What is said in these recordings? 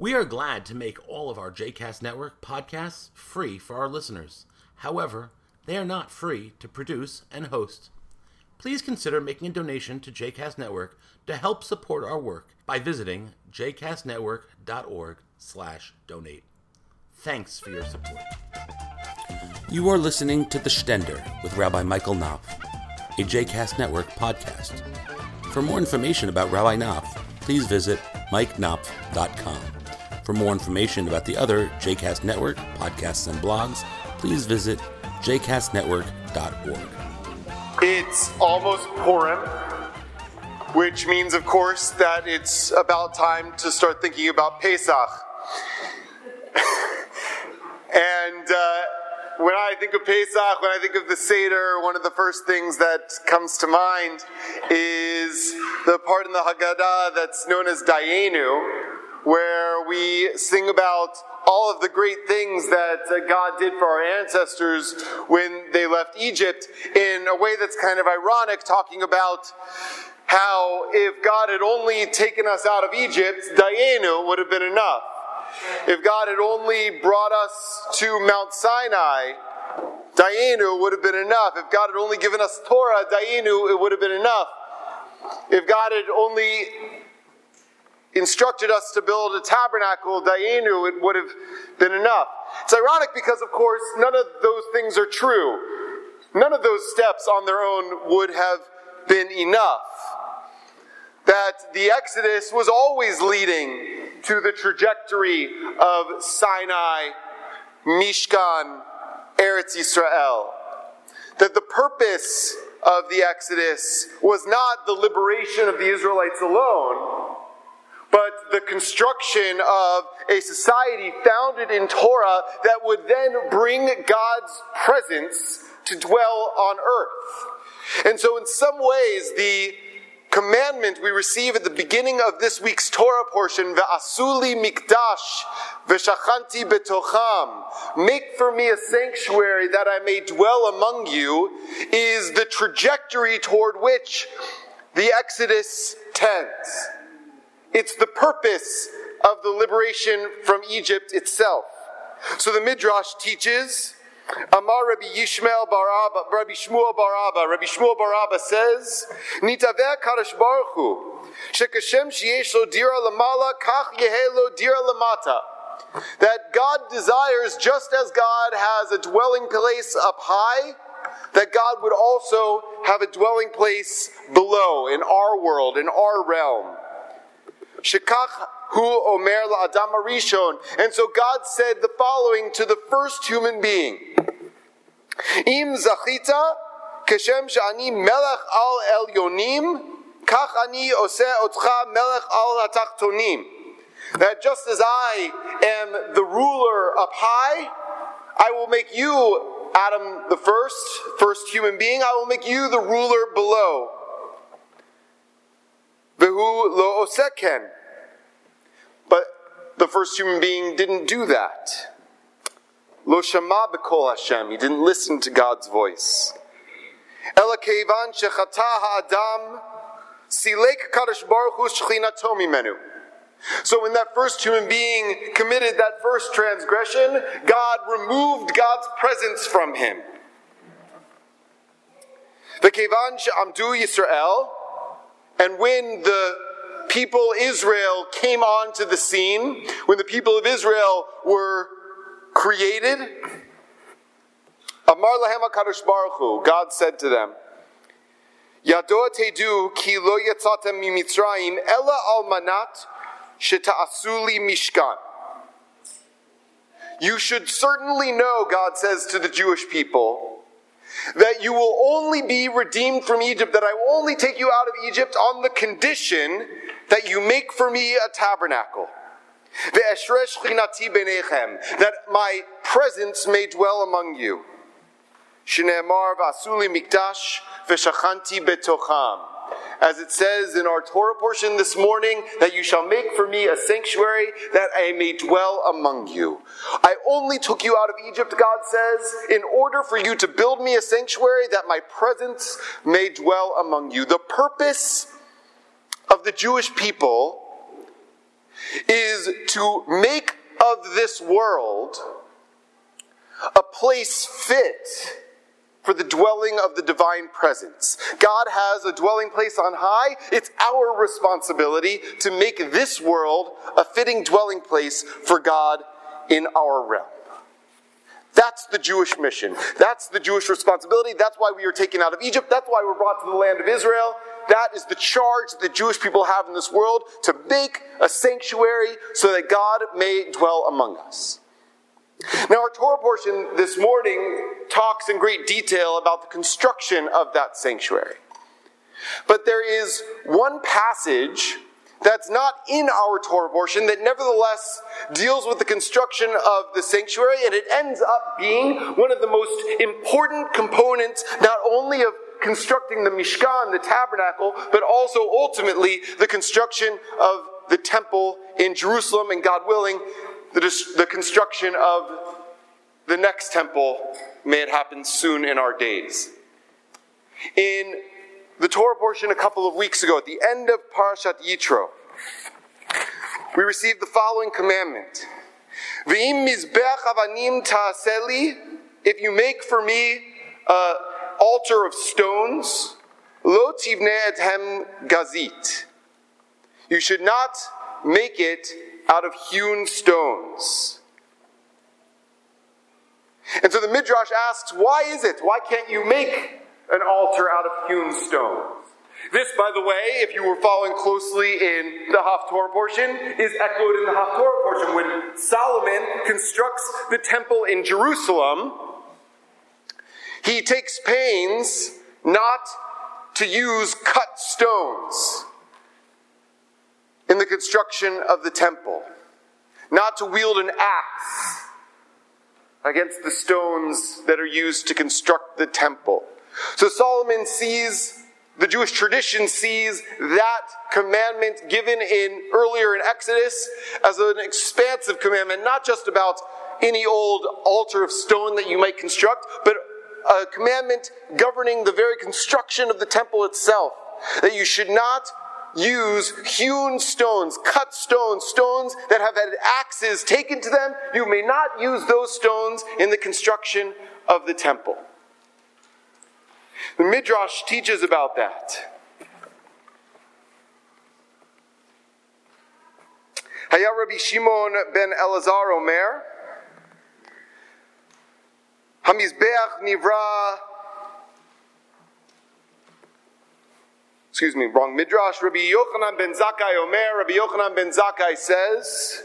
We are glad to make all of our JCast Network podcasts free for our listeners. However, they are not free to produce and host. Please consider making a donation to JCast Network to help support our work by visiting jcastnetwork.org slash donate. Thanks for your support. You are listening to The Stender with Rabbi Michael Knopf, a JCast Network podcast. For more information about Rabbi Knopf, please visit mikeknopf.com. For more information about the other JCast Network podcasts and blogs, please visit jcastnetwork.org. It's almost Purim, which means, of course, that it's about time to start thinking about Pesach. and uh, when I think of Pesach, when I think of the Seder, one of the first things that comes to mind is the part in the Haggadah that's known as Dayenu, where we sing about all of the great things that God did for our ancestors when they left Egypt in a way that's kind of ironic, talking about how if God had only taken us out of Egypt, Dayenu would have been enough. If God had only brought us to Mount Sinai, Dayenu would have been enough. If God had only given us Torah, Dayenu, it would have been enough. If God had only instructed us to build a tabernacle, Dayenu, it would have been enough. It's ironic because, of course, none of those things are true. None of those steps on their own would have been enough. That the Exodus was always leading to the trajectory of Sinai, Mishkan, Eretz Israel. That the purpose of the Exodus was not the liberation of the Israelites alone, the construction of a society founded in Torah that would then bring God's presence to dwell on earth. And so, in some ways, the commandment we receive at the beginning of this week's Torah portion, Ve'asuli mikdash ve'shachanti betocham, make for me a sanctuary that I may dwell among you, is the trajectory toward which the Exodus tends. It's the purpose of the liberation from Egypt itself. So the Midrash teaches, Amar Rabbi Yishmael Baraba, Rabbi Shmuel Baraba, Rabbi Shmuel Baraba says, Nitaveh Kadosh Baruch Hu, Shekashem Shiesh Lo Dira Lamala, Kach Yehelo Dira Lamata. That God desires, just as God has a dwelling place up high, that God would also have a dwelling place below, in our world, in our realm. Shekach hu omer la'adam arishon. And so God said the following to the first human being. Im zachita keshem shani melech al elyonim kach ani ose otcha melech al atachtonim. That just as I am the ruler up high, I will make you, Adam the first, first human being, I will make you the ruler below. Vehu lo oseken. But the first human being didn't do that. Lo shama b'kol Hashem. He didn't listen to God's voice. Ela kevan shechata ha'adam silek kadosh baruch hu shchinato mimenu. So when that first human being committed that first transgression, God removed God's presence from him. V'kevan she'amdu Yisrael, and when the people Israel came onto the scene, when the people of Israel were created, Amar lahem Baruch Hu, God said to them, Yadoa tedu ki lo yatzatem mimitzrayim ela al manat mishkan. You should certainly know, God says to the Jewish people, that you will only be redeemed from Egypt, that I will only take you out of Egypt on the condition that you make for me a tabernacle. That my presence may dwell among you. As it says in our Torah portion this morning, that you shall make for me a sanctuary that I may dwell among you. I only took you out of Egypt, God says, in order for you to build me a sanctuary that my presence may dwell among you. The purpose the Jewish people is to make of this world a place fit for the dwelling of the divine presence. God has a dwelling place on high. It's our responsibility to make this world a fitting dwelling place for God in our realm. That's the Jewish mission. That's the Jewish responsibility. That's why we are taken out of Egypt. That's why we're brought to the land of Israel. That is the charge that the Jewish people have in this world to make a sanctuary so that God may dwell among us. Now, our Torah portion this morning talks in great detail about the construction of that sanctuary. But there is one passage that's not in our Torah portion that nevertheless deals with the construction of the sanctuary, and it ends up being one of the most important components, not only of constructing the Mishkan, the tabernacle, but also ultimately the construction of the temple in Jerusalem, and God willing, the, the construction of the next temple, may it happen soon in our days. In the Torah portion a couple of weeks ago, at the end of Parashat Yitro, we received the following commandment. If you make for me an altar of stones, lo tivne ethem gazit. You should not make it out of hewn stones. And so the Midrash asks, why is it? Why can't you make an altar out of hewn stones? This, by the way, if you were following closely in the Haftorah portion, is echoed in the Haftorah portion. When Solomon constructs the temple in Jerusalem, he takes pains not to use cut stones in the construction of the temple, not to wield an axe against the stones that are used to construct the temple. So Solomon sees the Jewish tradition sees that commandment given in earlier in Exodus as an expansive commandment, not just about any old altar of stone that you might construct, but a commandment governing the very construction of the temple itself. That you should not use hewn stones, cut stones, stones that have had axes taken to them. You may not use those stones in the construction of the temple. The Midrash teaches about that. Haya Rabbi Shimon ben Elazar Omer, Hamizbeach Nivra, excuse me, wrong Midrash, Rabbi Yochanan ben Zakkai Omer, Rabbi Yochanan ben Zakkai says,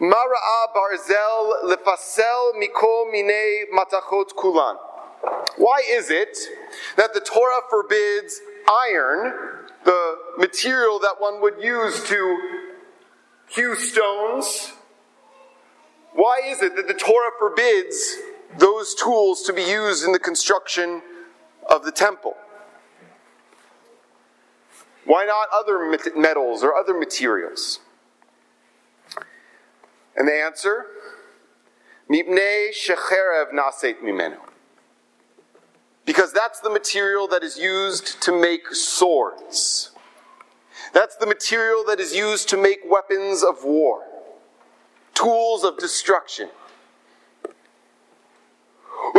Mara'a barzel lefasel mikol mine matachot kulan. Why is it that the Torah forbids iron, the material that one would use to hew stones? Why is it that the Torah forbids those tools to be used in the construction of the temple? Why not other metals or other materials? And the answer, shecherev mimenu because that's the material that is used to make swords. That's the material that is used to make weapons of war, tools of destruction.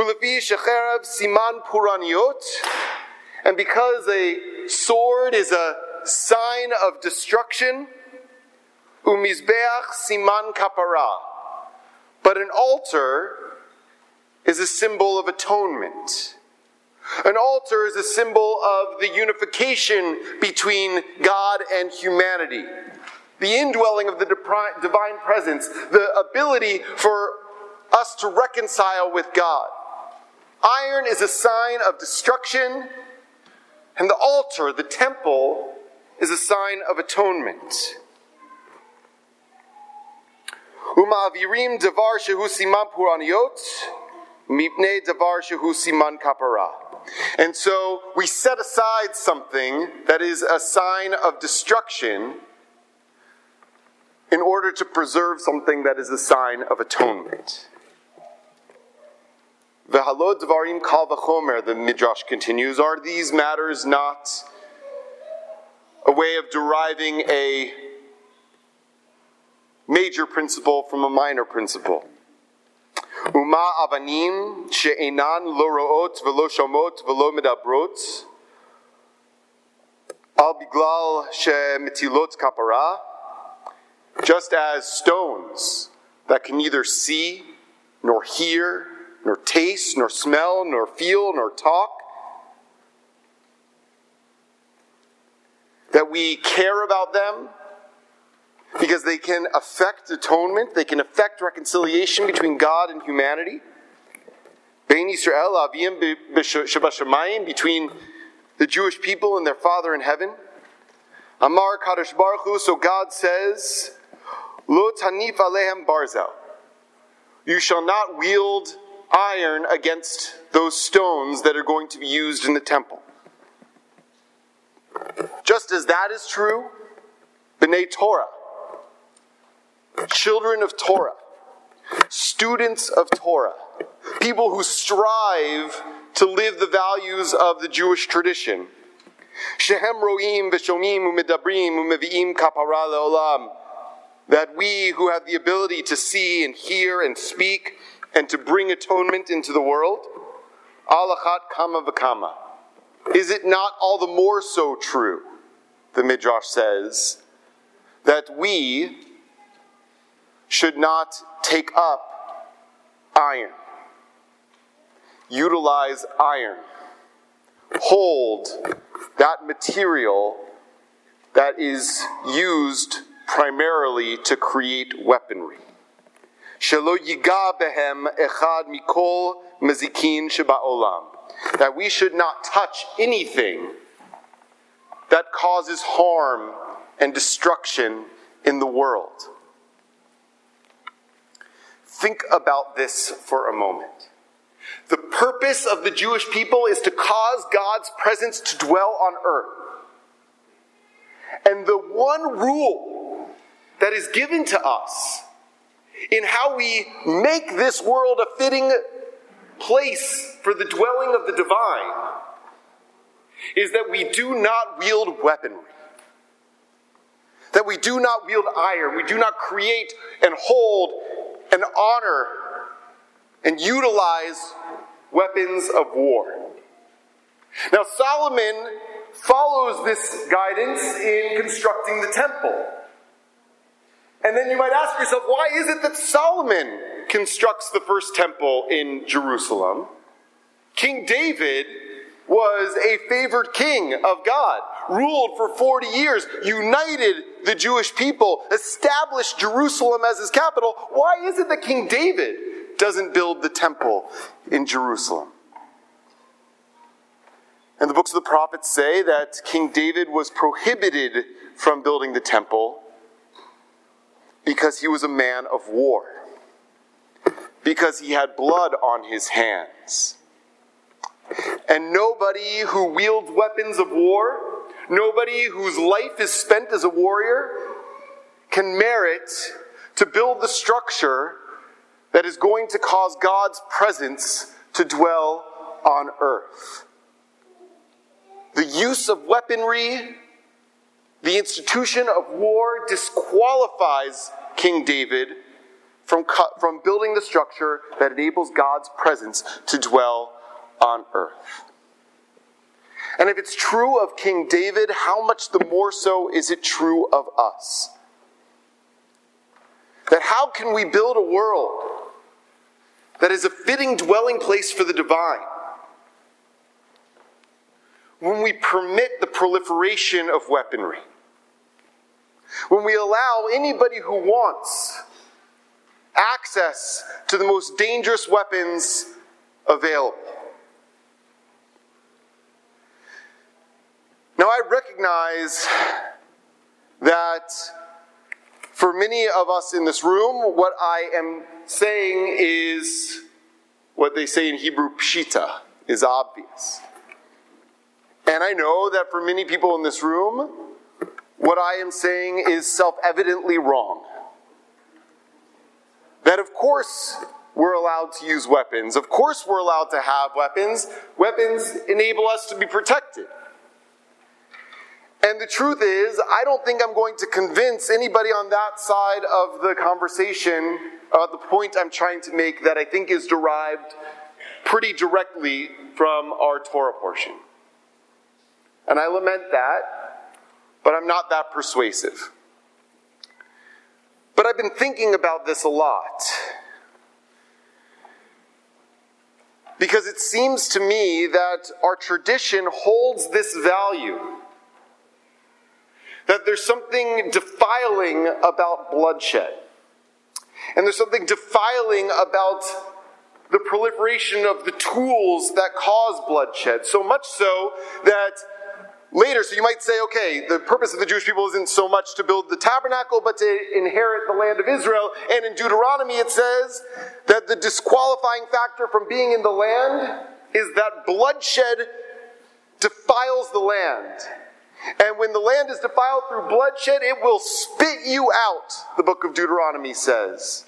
Siman puraniot, and because a sword is a sign of destruction, umizbeach siman kapara, but an altar is a symbol of atonement. An altar is a symbol of the unification between God and humanity, the indwelling of the divine presence, the ability for us to reconcile with God. Iron is a sign of destruction, and the altar, the temple, is a sign of atonement. Uma'avirim devar shehu siman puraniot, devar shehu siman kapara. And so we set aside something that is a sign of destruction in order to preserve something that is a sign of atonement. V'halod dvarim kal v'chomer, the Midrash continues, are these matters not a way of deriving a major principle from a minor principle. Uma avanim she'enan lo ro'ot velo shomot velo medabrot al biglal she'metilot kapara just as stones that can neither see nor hear nor taste nor smell nor feel nor talk that we care about them because they can affect atonement, they can affect reconciliation between God and humanity. Between the Jewish people and their Father in heaven. Amar Kadosh Baruch Hu, so God says, Lo tanif alehem barzel. You shall not wield iron against those stones that are going to be used in the temple. Just as that is true, B'nai Torah, children of Torah, students of Torah, people who strive to live the values of the Jewish tradition. Shehem roim v'shomim u'medabrim u'mevi'im kapara le'olam. That we who have the ability to see and hear and speak and to bring atonement into the world, alachat kama v'kama. Is it not all the more so true, the Midrash says, that we should not take up iron, utilize iron, hold that material that is used primarily to create weaponry. Shelo yiga behem echad mikol mezikin sheba'olam. That we should not touch anything that causes harm and destruction in the world. Think about this for a moment. The purpose of the Jewish people is to cause God's presence to dwell on earth. And the one rule that is given to us in how we make this world a fitting place for the dwelling of the divine is that we do not wield weaponry. That we do not wield iron. We do not create and hold and honor and utilize weapons of war. Now, Solomon follows this guidance in constructing the temple. And then you might ask yourself, why is it that Solomon constructs the first temple in Jerusalem? King David was a favored king of God, ruled for 40 years, united the Jewish people, established Jerusalem as his capital. Why is it that King David doesn't build the temple in Jerusalem? And the books of the prophets say that King David was prohibited from building the temple because he was a man of war, because he had blood on his hands. And nobody who wields weapons of war, nobody whose life is spent as a warrior, can merit to build the structure that is going to cause God's presence to dwell on earth. The use of weaponry, the institution of war disqualifies King David from, from building the structure that enables God's presence to dwell on earth. And if it's true of King David, how much the more so is it true of us? That how can we build a world that is a fitting dwelling place for the divine? When we permit the proliferation of weaponry, when we allow anybody who wants access to the most dangerous weapons available. Now, I recognize that for many of us in this room, what I am saying is what they say in Hebrew, pshita, is obvious. And I know that for many people in this room, what I am saying is self evidently wrong. That, of course, we're allowed to use weapons. Of course, we're allowed to have weapons. Weapons enable us to be protected. And the truth is, I don't think I'm going to convince anybody on that side of the conversation about the point I'm trying to make that I think is derived pretty directly from our Torah portion. And I lament that, but I'm not that persuasive. But I've been thinking about this a lot. Because it seems to me that our tradition holds this value that there's something defiling about bloodshed. And there's something defiling about the proliferation of the tools that cause bloodshed. So much so that later, so you might say, okay, the purpose of the Jewish people isn't so much to build the tabernacle, but to inherit the land of Israel. And in Deuteronomy, it says that the disqualifying factor from being in the land is that bloodshed defiles the land. And when the land is defiled through bloodshed, it will spit you out, the book of Deuteronomy says.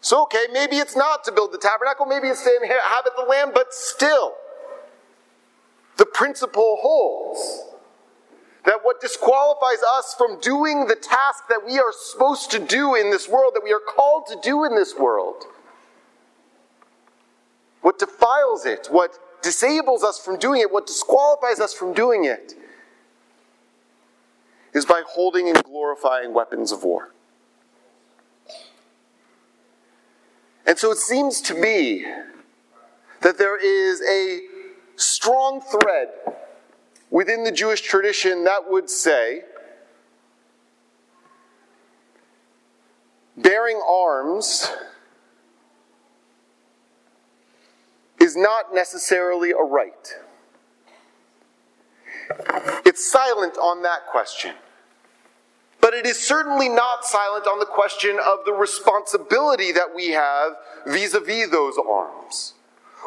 So, okay, maybe it's not to build the tabernacle, maybe it's to inhabit the land, but still, the principle holds that what disqualifies us from doing the task that we are supposed to do in this world, that we are called to do in this world, what defiles it, what disables us from doing it, what disqualifies us from doing it, is by holding and glorifying weapons of war. And so it seems to me that there is a strong thread within the Jewish tradition that would say bearing arms is not necessarily a right. It's silent on that question. But it is certainly not silent on the question of the responsibility that we have vis a vis those arms.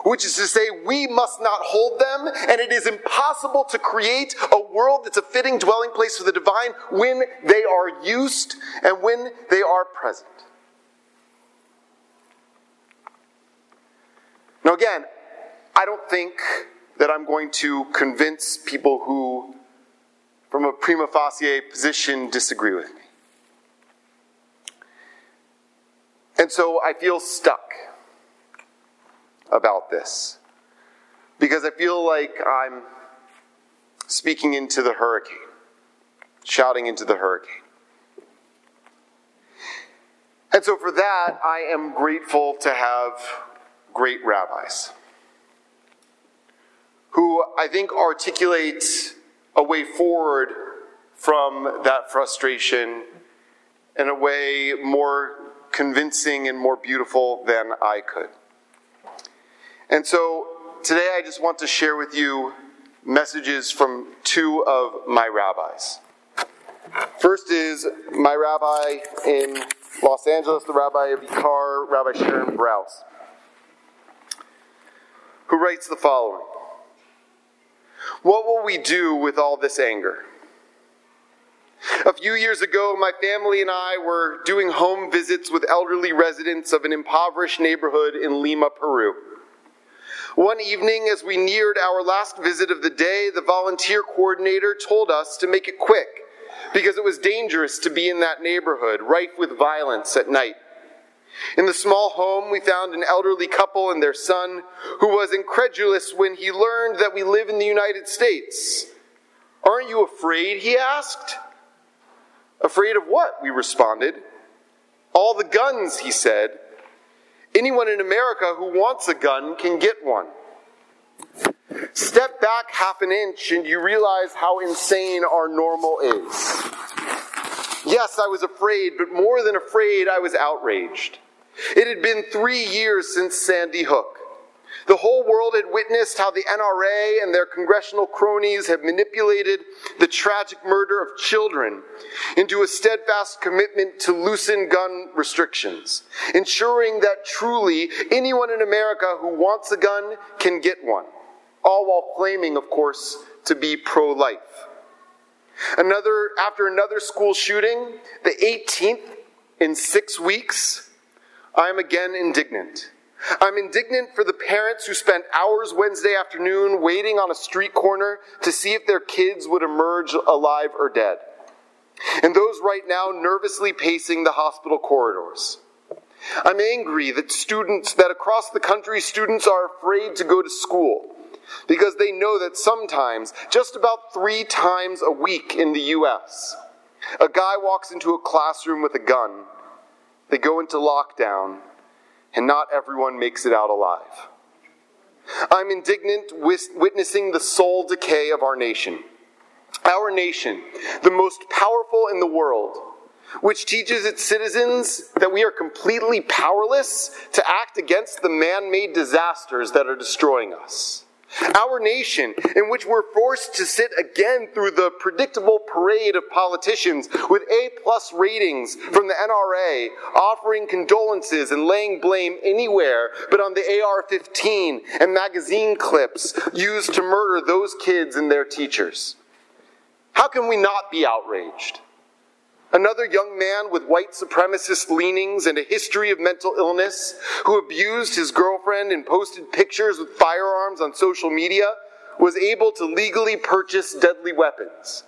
Which is to say, we must not hold them, and it is impossible to create a world that's a fitting dwelling place for the divine when they are used and when they are present. Now, again, I don't think that I'm going to convince people who from a prima facie position disagree with me. And so I feel stuck about this because I feel like I'm speaking into the hurricane, shouting into the hurricane. And so for that, I am grateful to have great rabbis who I think articulate a way forward from that frustration in a way more convincing and more beautiful than I could. And so today I just want to share with you messages from two of my rabbis. First is my rabbi in Los Angeles, the rabbi of Ikar, Rabbi Sharon Brous, who writes the following what will we do with all this anger? A few years ago, my family and I were doing home visits with elderly residents of an impoverished neighborhood in Lima, Peru. One evening, as we neared our last visit of the day, the volunteer coordinator told us to make it quick because it was dangerous to be in that neighborhood, rife with violence at night. In the small home, we found an elderly couple and their son who was incredulous when he learned that we live in the United States. Aren't you afraid? he asked. Afraid of what? We responded. All the guns, he said. Anyone in America who wants a gun can get one. Step back half an inch and you realize how insane our normal is. Yes, I was afraid, but more than afraid, I was outraged. It had been three years since Sandy Hook. The whole world had witnessed how the NRA and their congressional cronies had manipulated the tragic murder of children into a steadfast commitment to loosen gun restrictions, ensuring that truly anyone in America who wants a gun can get one, all while claiming, of course, to be pro life. Another, after another school shooting, the 18th in six weeks, I am again indignant. I'm indignant for the parents who spent hours Wednesday afternoon waiting on a street corner to see if their kids would emerge alive or dead. And those right now nervously pacing the hospital corridors. I'm angry that students, that across the country, students are afraid to go to school because they know that sometimes, just about three times a week in the U.S., a guy walks into a classroom with a gun, they go into lockdown, and not everyone makes it out alive. I'm indignant witnessing the soul decay of our nation. Our nation, the most powerful in the world, which teaches its citizens that we are completely powerless to act against the man made disasters that are destroying us. Our nation, in which we're forced to sit again through the predictable parade of politicians with A plus ratings from the NRA, offering condolences and laying blame anywhere but on the AR 15 and magazine clips used to murder those kids and their teachers. How can we not be outraged? Another young man with white supremacist leanings and a history of mental illness who abused his girlfriend and posted pictures with firearms on social media was able to legally purchase deadly weapons.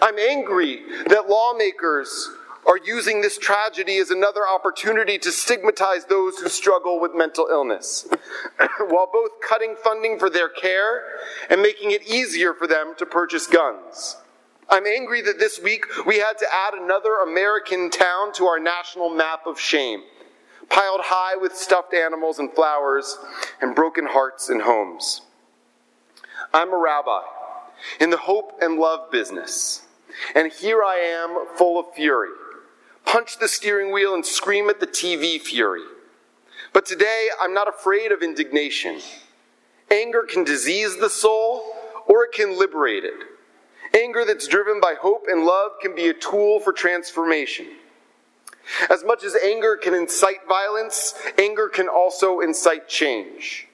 I'm angry that lawmakers are using this tragedy as another opportunity to stigmatize those who struggle with mental illness, while both cutting funding for their care and making it easier for them to purchase guns. I'm angry that this week we had to add another American town to our national map of shame, piled high with stuffed animals and flowers and broken hearts and homes. I'm a rabbi in the hope and love business, and here I am full of fury. Punch the steering wheel and scream at the TV fury. But today I'm not afraid of indignation. Anger can disease the soul or it can liberate it. Anger that's driven by hope and love can be a tool for transformation. As much as anger can incite violence, anger can also incite change.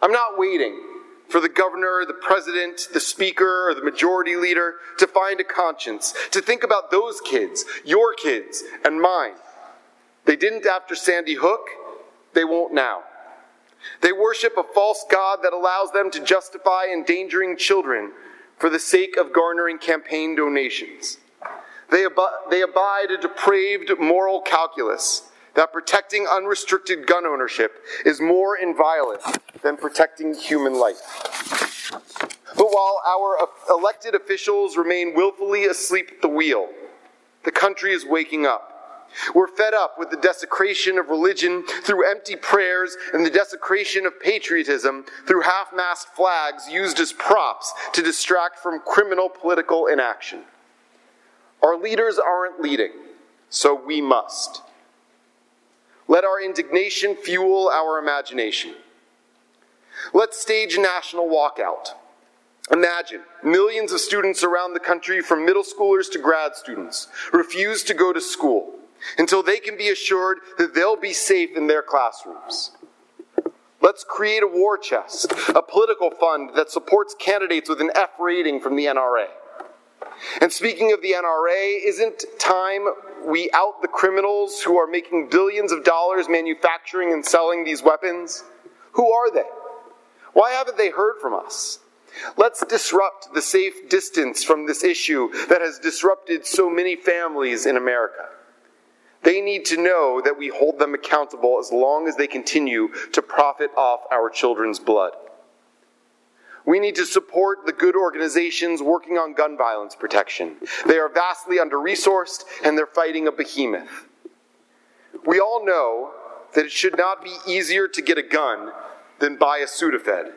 I'm not waiting for the governor, the president, the speaker, or the majority leader to find a conscience, to think about those kids, your kids, and mine. They didn't after Sandy Hook, they won't now. They worship a false God that allows them to justify endangering children for the sake of garnering campaign donations. They, ab- they abide a depraved moral calculus that protecting unrestricted gun ownership is more inviolate than protecting human life. But while our elected officials remain willfully asleep at the wheel, the country is waking up. We're fed up with the desecration of religion through empty prayers and the desecration of patriotism through half mast flags used as props to distract from criminal political inaction. Our leaders aren't leading, so we must. Let our indignation fuel our imagination. Let's stage a national walkout. Imagine millions of students around the country, from middle schoolers to grad students, refuse to go to school until they can be assured that they'll be safe in their classrooms. Let's create a war chest, a political fund that supports candidates with an F rating from the NRA. And speaking of the NRA, isn't time we out the criminals who are making billions of dollars manufacturing and selling these weapons? Who are they? Why haven't they heard from us? Let's disrupt the safe distance from this issue that has disrupted so many families in America. They need to know that we hold them accountable as long as they continue to profit off our children's blood. We need to support the good organizations working on gun violence protection. They are vastly under resourced and they're fighting a behemoth. We all know that it should not be easier to get a gun than buy a Sudafed.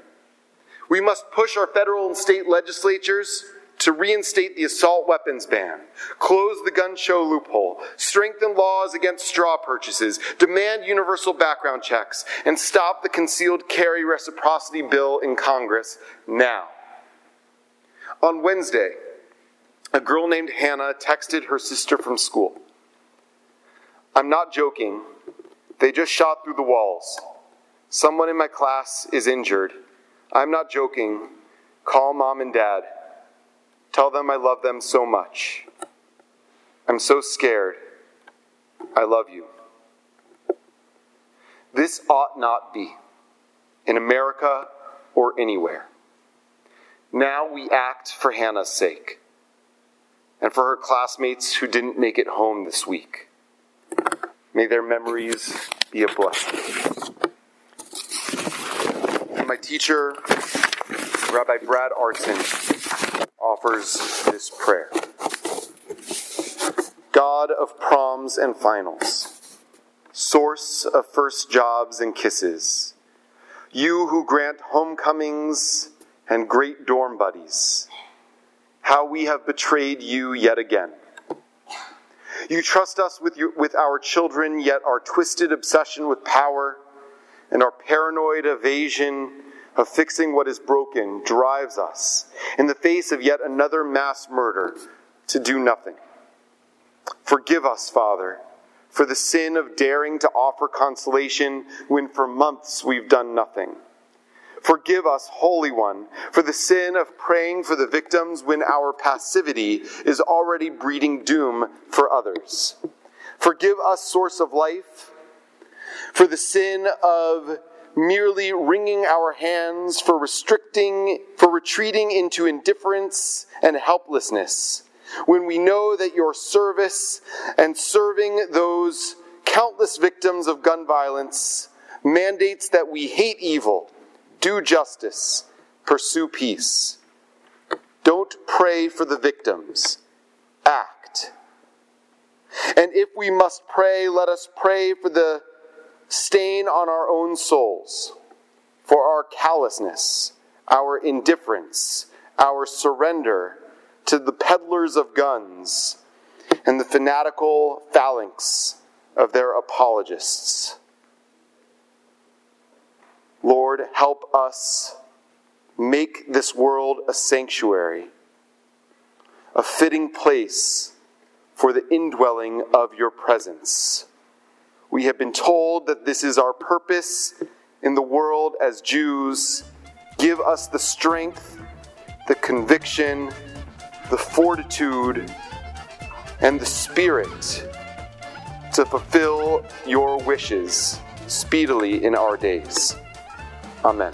We must push our federal and state legislatures to reinstate the assault weapons ban, close the gun show loophole, strengthen laws against straw purchases, demand universal background checks, and stop the concealed carry reciprocity bill in Congress now. On Wednesday, a girl named Hannah texted her sister from school. I'm not joking. They just shot through the walls. Someone in my class is injured. I'm not joking. Call mom and dad. Tell them I love them so much. I'm so scared. I love you. This ought not be, in America or anywhere. Now we act for Hannah's sake and for her classmates who didn't make it home this week. May their memories be a blessing. And my teacher, Rabbi Brad Artson, offers this prayer God of proms and finals, source of first jobs and kisses, you who grant homecomings and great dorm buddies, how we have betrayed you yet again. You trust us with, your, with our children, yet our twisted obsession with power and our paranoid evasion of fixing what is broken drives us, in the face of yet another mass murder, to do nothing. Forgive us, Father, for the sin of daring to offer consolation when for months we've done nothing. Forgive us, Holy One, for the sin of praying for the victims when our passivity is already breeding doom for others. Forgive us, Source of Life, for the sin of merely wringing our hands, for restricting, for retreating into indifference and helplessness, when we know that your service and serving those countless victims of gun violence mandates that we hate evil do justice, pursue peace. Don't pray for the victims, act. And if we must pray, let us pray for the stain on our own souls, for our callousness, our indifference, our surrender to the peddlers of guns and the fanatical phalanx of their apologists. Lord, help us make this world a sanctuary, a fitting place for the indwelling of your presence. We have been told that this is our purpose in the world as Jews. Give us the strength, the conviction, the fortitude, and the spirit to fulfill your wishes speedily in our days. Amen.